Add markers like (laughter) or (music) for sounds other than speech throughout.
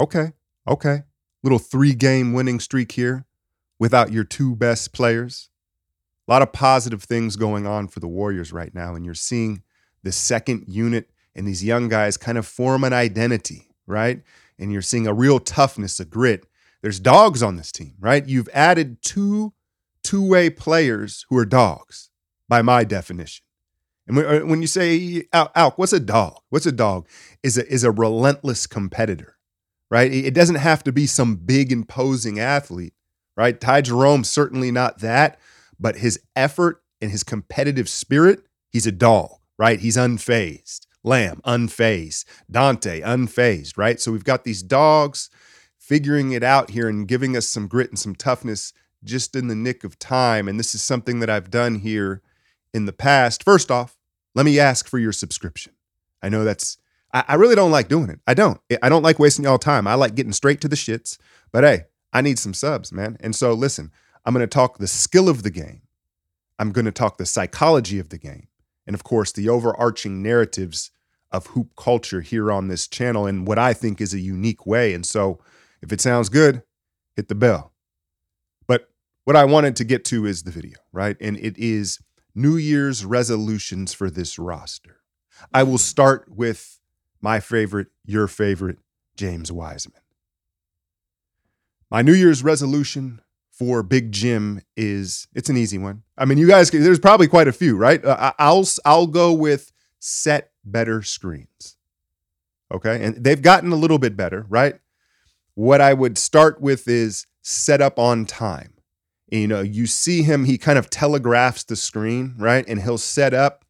Okay. Okay. Little three game winning streak here without your two best players. A lot of positive things going on for the Warriors right now. And you're seeing the second unit and these young guys kind of form an identity, right? And you're seeing a real toughness, a grit. There's dogs on this team, right? You've added two two way players who are dogs by my definition. And when, uh, you say, Alk, what's a dog? What's a dog? Is a, is a relentless competitor, right? It doesn't have to be some big imposing athlete, right? Ty Jerome, certainly not that, but his effort and his competitive spirit, he's a dog, right? He's unfazed. Lamb, unfazed. Donte unfazed, right? So we've got these dogs figuring it out here and giving us some grit and some toughness just in the nick of time. And this is something that I've done here in the past. First off, let me ask for your subscription. I know that's, I, I really don't like doing it. I don't. I don't like wasting y'all time. I like getting straight to the shits. But hey, I need some subs, man. And so listen, I'm going to talk the skill of the game. I'm going to talk the psychology of the game. And of course, the overarching narratives of hoop culture here on this channel in what I think is a unique way. And so if it sounds good, hit the bell. But what I wanted to get to is the video, right? And it is New Year's resolutions for this roster. I will start with my favorite, your favorite, James Wiseman. My New Year's resolution for Big Jim is it's an easy one. I mean, you guys, there's probably quite a few, right? Uh, I'll I'll go with set better screens. Okay, and they've gotten a little bit better, right? What I would start with is set up on time. You know, you see him, he kind of telegraphs the screen, right? And he'll set up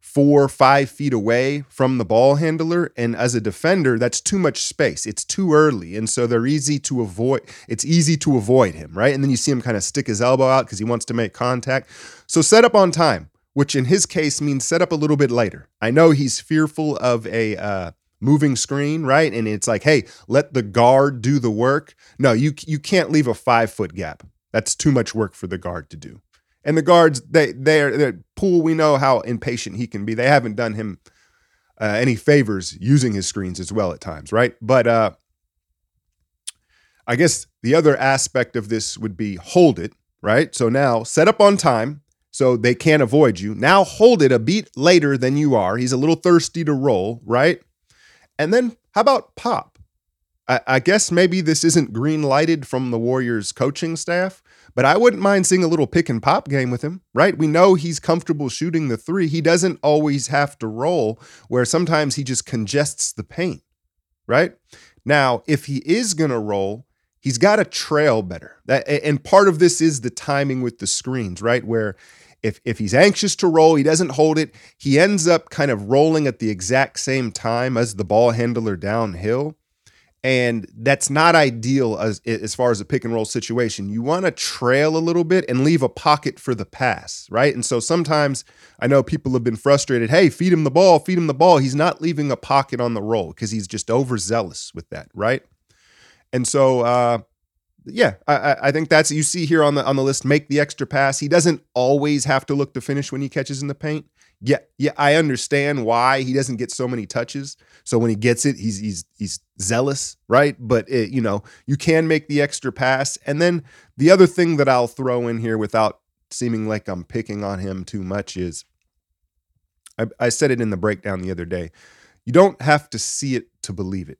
four, five feet away from the ball handler. And as a defender, that's too much space. It's too early. And so they're easy to avoid. It's easy to avoid him, right? And then you see him kind of stick his elbow out because he wants to make contact. So set up on time, which in his case means set up a little bit later. I know he's fearful of a uh, moving screen, right? And it's like, hey, let the guard do the work. No, you you can't leave a five foot gap. That's too much work for the guard to do. And the guards, they they're, they're Poole. We know how impatient he can be. They haven't done him uh, any favors using his screens as well at times, right? But uh, I guess the other aspect of this would be hold it, right? So now set up on time so they can't avoid you. Now hold it a beat later than you are. He's a little thirsty to roll, right? And then how about pop? I, I guess maybe this isn't green lighted from the Warriors coaching staff, but I wouldn't mind seeing a little pick and pop game with him, right? We know he's comfortable shooting the three. He doesn't always have to roll, where sometimes he just congests the paint, right? Now, if he is going to roll, he's got to trail better. That, and part of this is the timing with the screens, right? Where if if he's anxious to roll, he doesn't hold it. He ends up kind of rolling at the exact same time as the ball handler downhill. And that's not ideal as, as far as a pick and roll situation. You want to trail a little bit and leave a pocket for the pass, right? And so sometimes I know people have been frustrated. Hey, feed him the ball, feed him the ball. He's not leaving a pocket on the roll because he's just overzealous with that, right? And so uh, yeah, I, I think that's you see here on the on the list. Make the extra pass. He doesn't always have to look to finish when he catches in the paint. Yeah, yeah, I understand why he doesn't get so many touches. So when he gets it, he's he's he's zealous, right? But it, you know, you can make the extra pass. And then the other thing that I'll throw in here without seeming like I'm picking on him too much is I, I said it in the breakdown the other day. You don't have to see it to believe it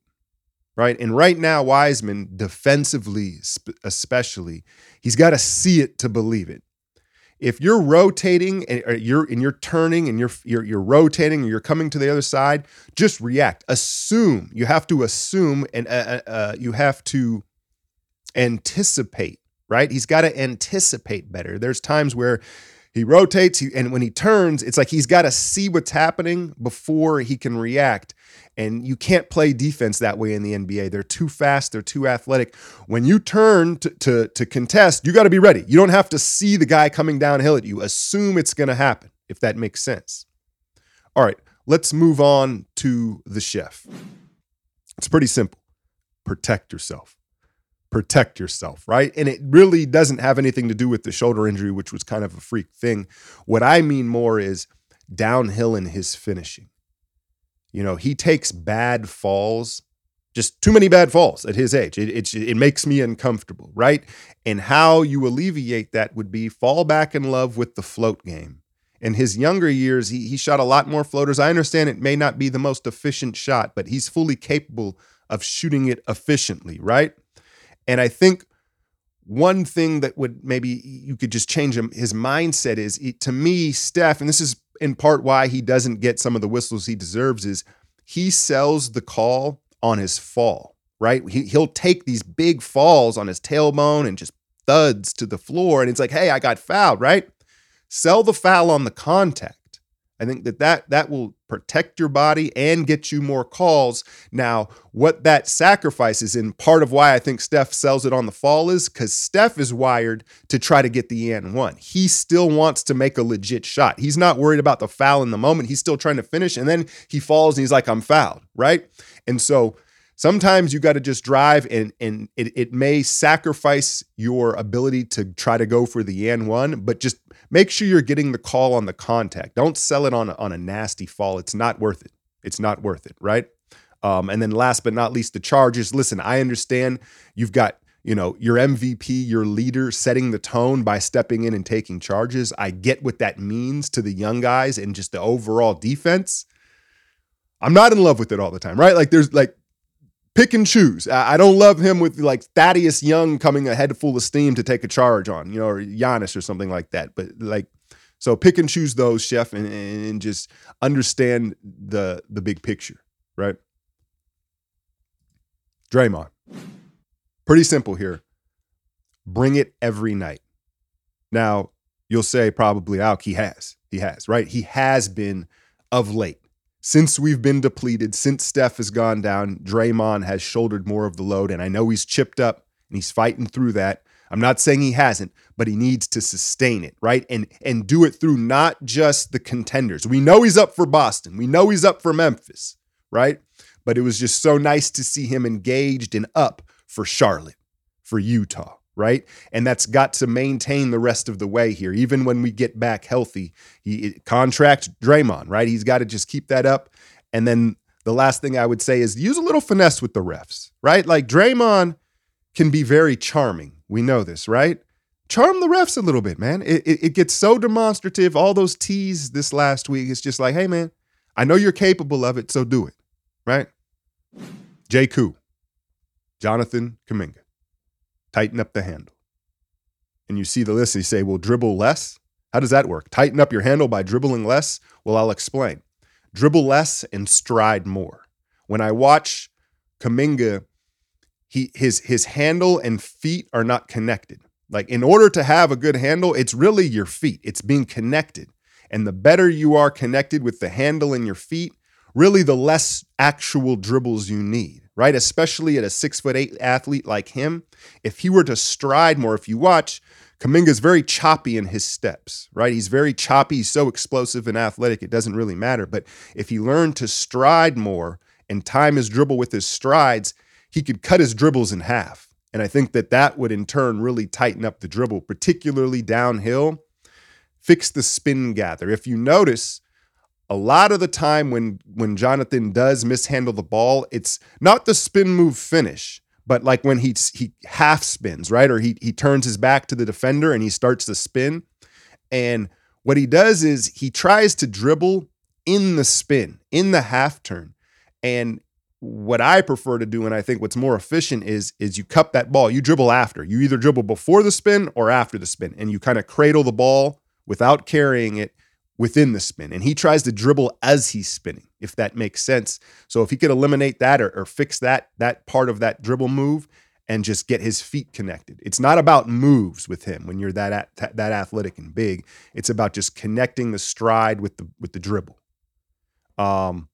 right? And right now, Wiseman, defensively especially, he's got to see it to believe it. If you're rotating and you're and you're turning and you're you're you're rotating and you're coming to the other side, just react. Assume you have to assume and uh, uh, uh you have to anticipate. Right? He's got to anticipate better. There's times where he rotates he, and when he turns it's like he's got to see what's happening before he can react and you can't play defense that way in the NBA. They're too fast, they're too athletic. When you turn to, to, to contest, you got to be ready. You don't have to see the guy coming downhill at you. Assume it's going to happen, if that makes sense. All right, let's move on to the chef. It's pretty simple protect yourself. Protect yourself, right? And it really doesn't have anything to do with the shoulder injury, which was kind of a freak thing. What I mean more is downhill in his finishing you know, he takes bad falls Just too many bad falls at his age. It, it, it makes me uncomfortable, right? And how you alleviate that would be fall back in love with the float game. In his younger years, he, he shot a lot more floaters. I understand it may not be the most efficient shot, but he's fully capable of shooting it efficiently, right? And I think one thing that would maybe you could just change him his mindset is to me Steph and this is in part why he doesn't get some of the whistles he deserves is he sells the call on his fall right? He, he'll take these big falls on his tailbone and just thuds to the floor and it's like hey I got fouled right? Sell the foul on the contact I think that that that will protect your body and get you more calls. Now, what that sacrifices and part of why I think Steph sells it on the fall is because Steph is wired to try to get the and one. He still wants to make a legit shot. He's not worried about the foul in the moment. He's still trying to finish, and then he falls and he's like, "I'm fouled," right? And so sometimes you got to just drive and and it, it may sacrifice your ability to try to go for the and one but just make sure you're getting the call on the contact. Don't sell it on a, on a nasty fall. It's not worth it. It's not worth it right? Um, and then last but not least the charges. Listen i understand you've got you know your mvp your leader setting the tone by stepping in and taking charges. I get what that means to the young guys and just the overall defense. I'm not in love with it all the time, right? Like there's like pick and choose. I don't love him with like Thaddeus Young coming a head full of steam to take a charge on, you know, or Giannis or something like that. But like, so pick and choose those, chef, and, and just understand the the big picture, right? Draymond, pretty simple here. Bring it every night. Now you'll say probably Alk he has, he has, right? He has been of late since we've been depleted, since Steph has gone down, Draymond has shouldered more of the load. And I know he's chipped up and he's fighting through that. I'm not saying he hasn't, but he needs to sustain it, right? And and do it through not just the contenders. We know he's up for Boston. We know he's up for Memphis, right? But it was just so nice to see him engaged and up for Charlotte, for Utah, right? And that's got to maintain the rest of the way here. Even when we get back healthy, he contract Draymond, right? He's got to just keep that up. And then the last thing I would say is use a little finesse with the refs, right? Like Draymond can be very charming. We know this, right? Charm the refs a little bit, man. It, it, it gets so demonstrative. All those teas this last week, it's just like, hey, man, I know you're capable of it, so do it, right? J. Koo, Jonathan Kuminga tighten up the handle. And you see the list and you say, well, dribble less? How does that work? Tighten up your handle by dribbling less? Well, I'll explain. Dribble less and stride more. When I watch Kuminga, he his his handle and feet are not connected. Like in order to have a good handle, it's really your feet. It's being connected. And the better you are connected with the handle and your feet, really the less actual dribbles you need right? Especially at a six foot eight athlete like him. If he were to stride more, if you watch, Kuminga's very choppy in his steps, right? He's very choppy. He's so explosive and athletic, it doesn't really matter. But if he learned to stride more and time his dribble with his strides, he could cut his dribbles in half. And I think that that would in turn really tighten up the dribble, particularly downhill, fix the spin gather. If you notice, a lot of the time when when Jonathan does mishandle the ball, it's not the spin move finish, but like when he he half spins, right? Or he he turns his back to the defender and he starts to spin. And what he does is he tries to dribble in the spin, in the half turn. And what I prefer to do, and I think what's more efficient is is you cup that ball. You dribble after. You either dribble before the spin or after the spin, and you kind of cradle the ball without carrying it within the spin. And he tries to dribble as he's spinning, if that makes sense. So if he could eliminate that or, or fix that that part of that dribble move and just get his feet connected. It's not about moves with him when you're that that athletic and big. It's about just connecting the stride with the with the dribble. Um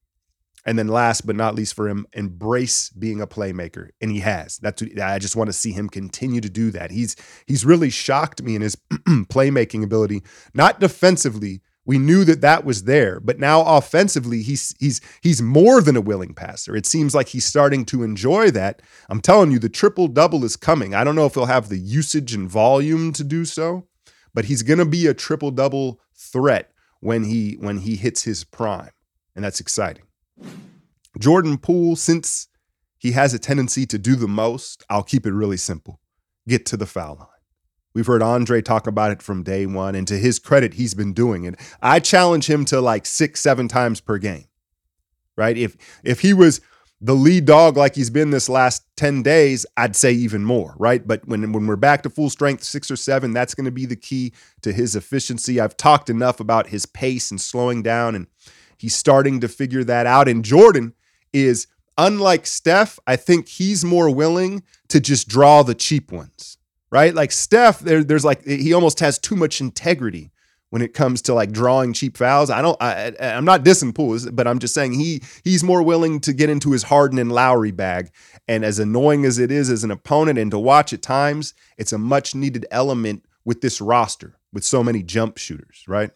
and then last but not least for him, embrace being a playmaker. And he has. That's what, I just want to see him continue to do that. He's he's really shocked me in his (clears throat) playmaking ability, not defensively, we knew that that was there, but now offensively, he's he's he's more than a willing passer. It seems like he's starting to enjoy that. I'm telling you, the triple double is coming. I don't know if he'll have the usage and volume to do so, but he's going to be a triple double threat when he when he hits his prime, and that's exciting. Jordan Poole, since he has a tendency to do the most, I'll keep it really simple get to the foul line. We've heard Andre talk about it from day one, and to his credit, he's been doing it. I challenge him to like six, seven times per game, right? If if he was the lead dog like he's been this last 10 days, I'd say even more, right? But when, when we're back to full strength, six or seven, that's going to be the key to his efficiency. I've talked enough about his pace and slowing down, and he's starting to figure that out. And Jordan is unlike Steph, I think he's more willing to just draw the cheap ones, right? Like Steph, there, there's like he almost has too much integrity when it comes to like drawing cheap fouls. I don't, I, I'm not dissing Poole, but I'm just saying he he's more willing to get into his Harden and Lowry bag. And as annoying as it is as an opponent, and to watch at times, it's a much needed element with this roster with so many jump shooters, right?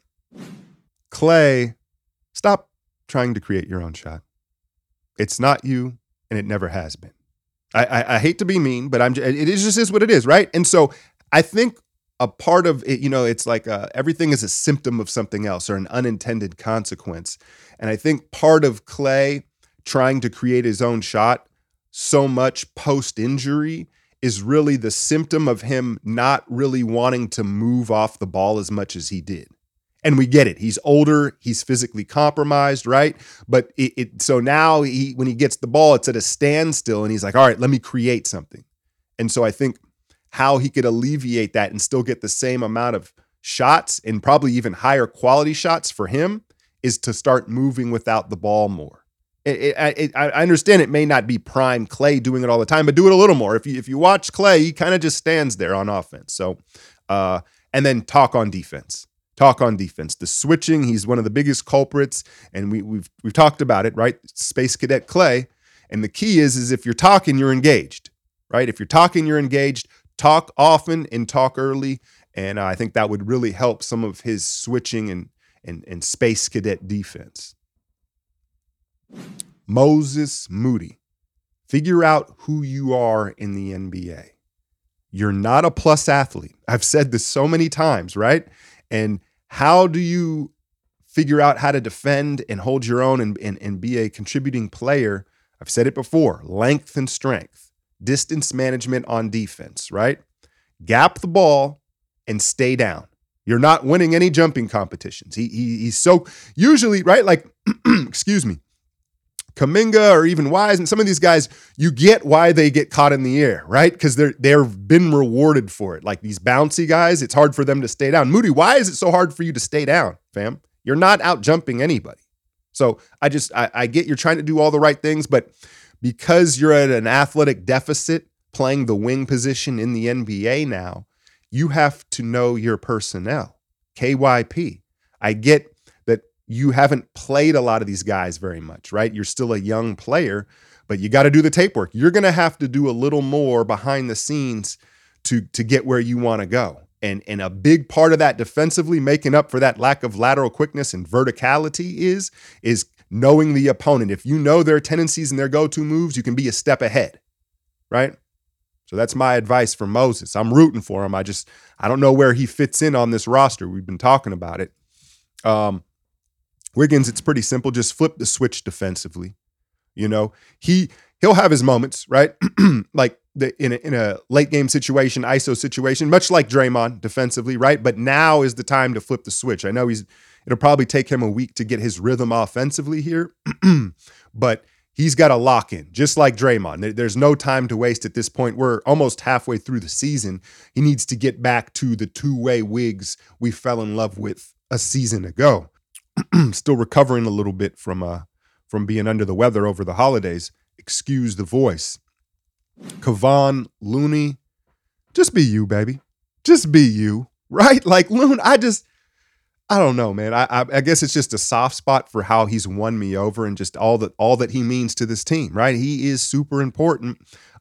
Clay, stop trying to create your own shot. It's not you, and it never has been. I, I, I hate to be mean, but I'm. It is just is what it is, right? And so I think a part of it, you know, it's like uh, everything is a symptom of something else or an unintended consequence. And I think part of Clay trying to create his own shot so much post injury is really the symptom of him not really wanting to move off the ball as much as he did and we get it. He's older, he's physically compromised, right? But it, it, so now he when he gets the ball, it's at a standstill, and he's like, "All right, let me create something." And so I think how he could alleviate that and still get the same amount of shots and probably even higher quality shots for him is to start moving without the ball more. It, it, I understand it may not be prime Clay doing it all the time, but do it a little more. If you if you watch Clay, he kind of just stands there on offense. So, uh, and then talk on defense talk on defense. The switching, he's one of the biggest culprits, and we, we've we've talked about it, right? Space Cadet Clay, And the key is, is if you're talking, you're engaged, right? If you're talking, you're engaged. Talk often and talk early, and I think that would really help some of his switching and and, and Space Cadet defense. Moses Moody, figure out who you are in the NBA. You're not a plus athlete. I've said this so many times, right? And how do you figure out how to defend and hold your own and, and, and be a contributing player? I've said it before length and strength, distance management on defense, right? Gap the ball and stay down. You're not winning any jumping competitions. He, he he's so usually right like (clears throat) excuse me. Kuminga or even Wise and some of these guys, you get why they get caught in the air, right? Because they're they've been rewarded for it. Like these bouncy guys, it's hard for them to stay down. Moody, why is it so hard for you to stay down, fam? You're not out jumping anybody. So I just I, I get you're trying to do all the right things, but because you're at an athletic deficit playing the wing position in the NBA now, you have to know your personnel. KYP. I get you haven't played a lot of these guys very much, right? You're still a young player, but you got to do the tape work. You're going to have to do a little more behind the scenes to to get where you want to go. And and a big part of that defensively making up for that lack of lateral quickness and verticality is is knowing the opponent. If you know their tendencies and their go-to moves, you can be a step ahead. Right? So that's my advice for Moses. I'm rooting for him. I just I don't know where he fits in on this roster. We've been talking about it. Um, Wiggins, it's pretty simple. Just flip the switch defensively. You know, he he'll have his moments, right? (clears throat) like the, in a, in a late game situation, ISO situation, much like Draymond defensively, right? But now is the time to flip the switch. I know he's it'll probably take him a week to get his rhythm offensively here, (clears throat) but he's got to lock in, just like Draymond. There's no time to waste at this point. We're almost halfway through the season. He needs to get back to the two way wigs we fell in love with a season ago. (clears throat) still recovering a little bit from uh from being under the weather over the holidays. Excuse the voice. Kevon Looney, just be you, baby. Just be you, (laughs) right? Like Loon, I just, I don't know, man. I, I, I guess it's just a soft spot for how he's won me over and just all that all that he means to this team, right? He is super important.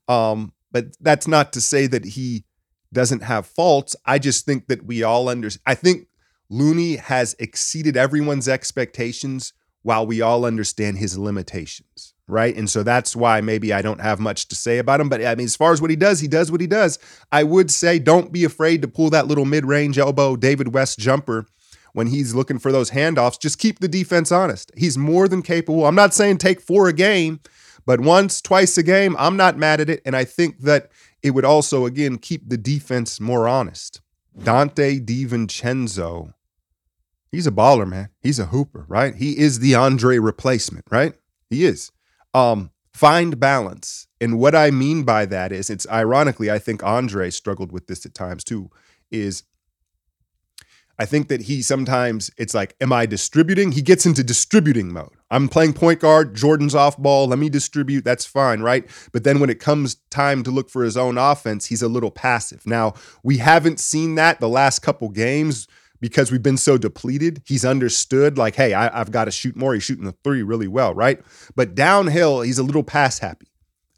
Um, but that's not to say that he doesn't have faults. I just think that we all understand. I think Looney has exceeded everyone's expectations while we all understand his limitations, right? And so that's why maybe I don't have much to say about him. But I mean, as far as what he does, he does what he does. I would say don't be afraid to pull that little mid range elbow David West jumper when he's looking for those handoffs. Just keep the defense honest. He's more than capable. I'm not saying take four a game, But once, twice a game, I'm not mad at it. And I think that it would also, again, keep the defense more honest. Donte DiVincenzo, he's a baller, man. He's a hooper, right? He is the Andre replacement, right? He is. Um, find balance. And what I mean by that is it's ironically, I think Andre struggled with this at times too, is I think that he sometimes it's like, am I distributing? He gets into distributing mode. I'm playing point guard, Jordan's off ball, let me distribute, that's fine, right? But then when it comes time to look for his own offense, he's a little passive. Now, we haven't seen that the last couple games because we've been so depleted. He's understood, like, hey, I, have got to shoot more. He's shooting the three really well, right? But downhill, he's a little pass happy.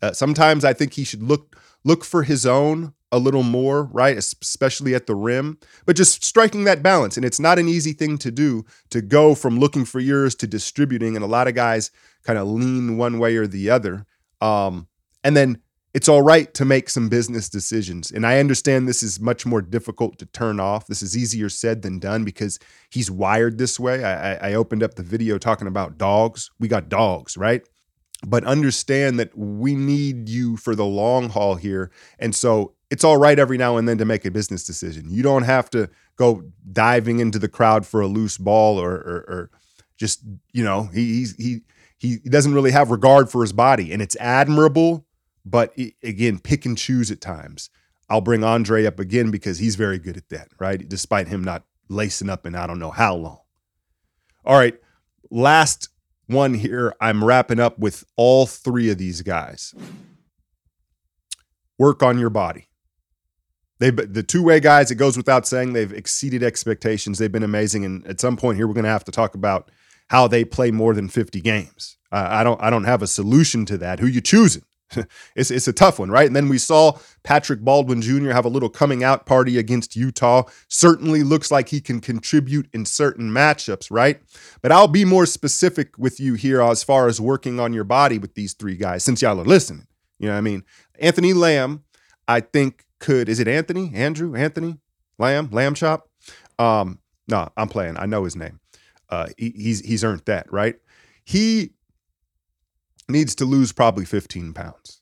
Uh, sometimes I think he should look look for his own a little more, right? Especially at the rim, but just striking that balance. And it's not an easy thing to do to go from looking for yours to distributing. And a lot of guys kind of lean one way or the other. Um, and then it's all right to make some business decisions. And I understand this is much more difficult to turn off. This is easier said than done because he's wired this way. I, I opened up the video talking about dogs. We got dogs, right? But understand that we need you for the long haul here. And so it's all right every now and then to make a business decision. You don't have to go diving into the crowd for a loose ball or or, or just you know he he he doesn't really have regard for his body, and it's admirable. But again, pick and choose at times. I'll bring Andre up again because he's very good at that, right? Despite him not lacing up in I don't know how long. All right, last one here. I'm wrapping up with all three of these guys. Work on your body. They the two way guys. It goes without saying they've exceeded expectations. They've been amazing, and at some point here we're going to have to talk about how they play more than 50 games. Uh, I don't I don't have a solution to that. Who you choosing? (laughs) it's it's a tough one, right? And then we saw Patrick Baldwin Jr. have a little coming out party against Utah. Certainly looks like he can contribute in certain matchups, right? But I'll be more specific with you here as far as working on your body with these three guys, since y'all are listening. You know what I mean? Anthony Lamb, I think could is it Anthony, Andrew, Anthony, Lamb, Lamb Chop? Um, no, I'm playing. I know his name. Uh, he, he's he's earned that, right? He needs to lose probably 15 pounds,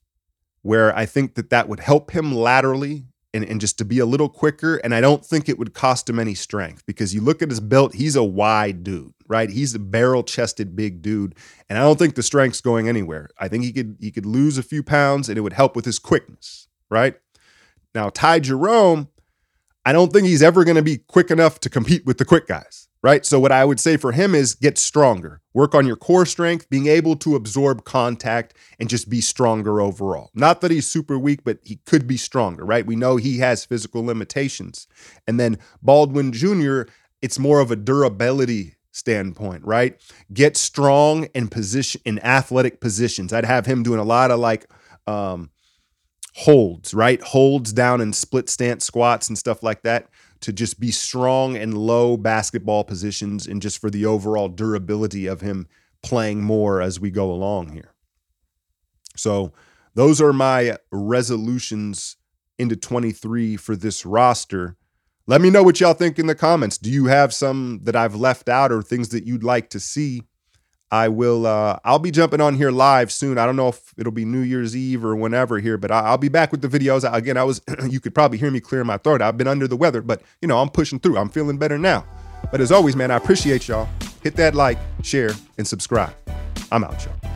where I think that that would help him laterally and, and just to be a little quicker. And I don't think it would cost him any strength because you look at his belt, he's a wide dude, right? He's a barrel chested big dude. And I don't think the strength's going anywhere. I think he could he could lose a few pounds and it would help with his quickness, right? Now, Ty Jerome, I don't think he's ever going to be quick enough to compete with the quick guys, right? So, what I would say for him is get stronger, work on your core strength, being able to absorb contact and just be stronger overall. Not that he's super weak, but he could be stronger, right? We know he has physical limitations. And then Baldwin Jr., it's more of a durability standpoint, right? Get strong in position in athletic positions. I'd have him doing a lot of like um holds, right? Holds down and split stance squats and stuff like that to just be strong in low basketball positions and just for the overall durability of him playing more as we go along here. So, those are my resolutions into 23 for this roster. Let me know what y'all think in the comments. Do you have some that I've left out or things that you'd like to see? I will. Uh, I'll be jumping on here live soon. I don't know if it'll be New Year's Eve or whenever here, but I, will be back with the videos. Again, I was. (clears throat) you could probably hear me clear my throat. I've been under the weather, but you know I'm pushing through. I'm feeling better now. But as always, man, I appreciate y'all. Hit that like, share, and subscribe. I'm out, y'all.